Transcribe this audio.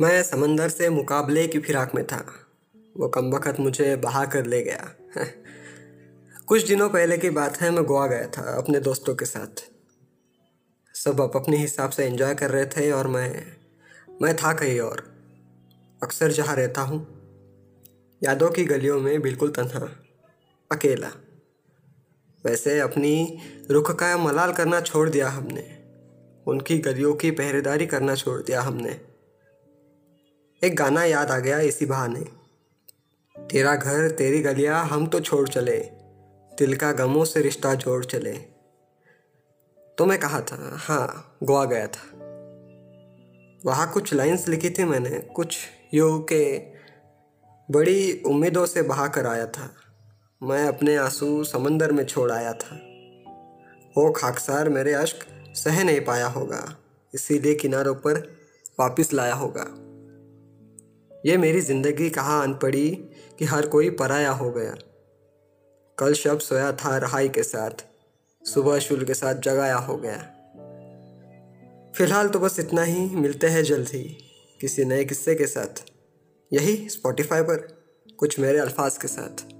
मैं समंदर से मुकाबले की फिराक में था। वो कम वक्त मुझे बहा कर ले गया। कुछ दिनों पहले की बात है, मैं गोवा गया था अपने दोस्तों के साथ। सब आप अपने हिसाब से एंजॉय कर रहे थे और मैं मैं था कहीं और। अक्सर जहाँ रहता हूँ, यादों की गलियों में बिल्कुल तन्हा, अकेला। वैसे अपनी रुख का मलाल करना छोड़ दिया हमने। उनकी गलियों की पहरेदारी करना छोड़ दिया हमने। एक गाना याद आ गया इसी बहाने। तेरा घर, तेरी गलियाँ, हम तो छोड़ चले। दिल का गमों से रिश्ता जोड़ चले। तो मैं कहा था हाँ गोवा गया था। वहाँ कुछ लाइंस लिखी थी मैंने, कुछ यू के बड़ी उम्मीदों से बहा कर आया था। मैं अपने आँसू समंदर में छोड़ आया था। वो खाकसार, मेरे अश्क सह नहीं पाया होगा। इसीलिए किनारों पर वापस लाया होगा। ये मेरी ज़िंदगी कहाँ अन पड़ी कि हर कोई पराया हो गया। कल शब सोया था रहाई के साथ, सुबह शुल के साथ जगाया हो गया। फ़िलहाल तो बस इतना ही, मिलते हैं जल्द ही किसी नए किस्से के साथ। यही स्पॉटिफाई पर, कुछ मेरे अल्फाज के साथ।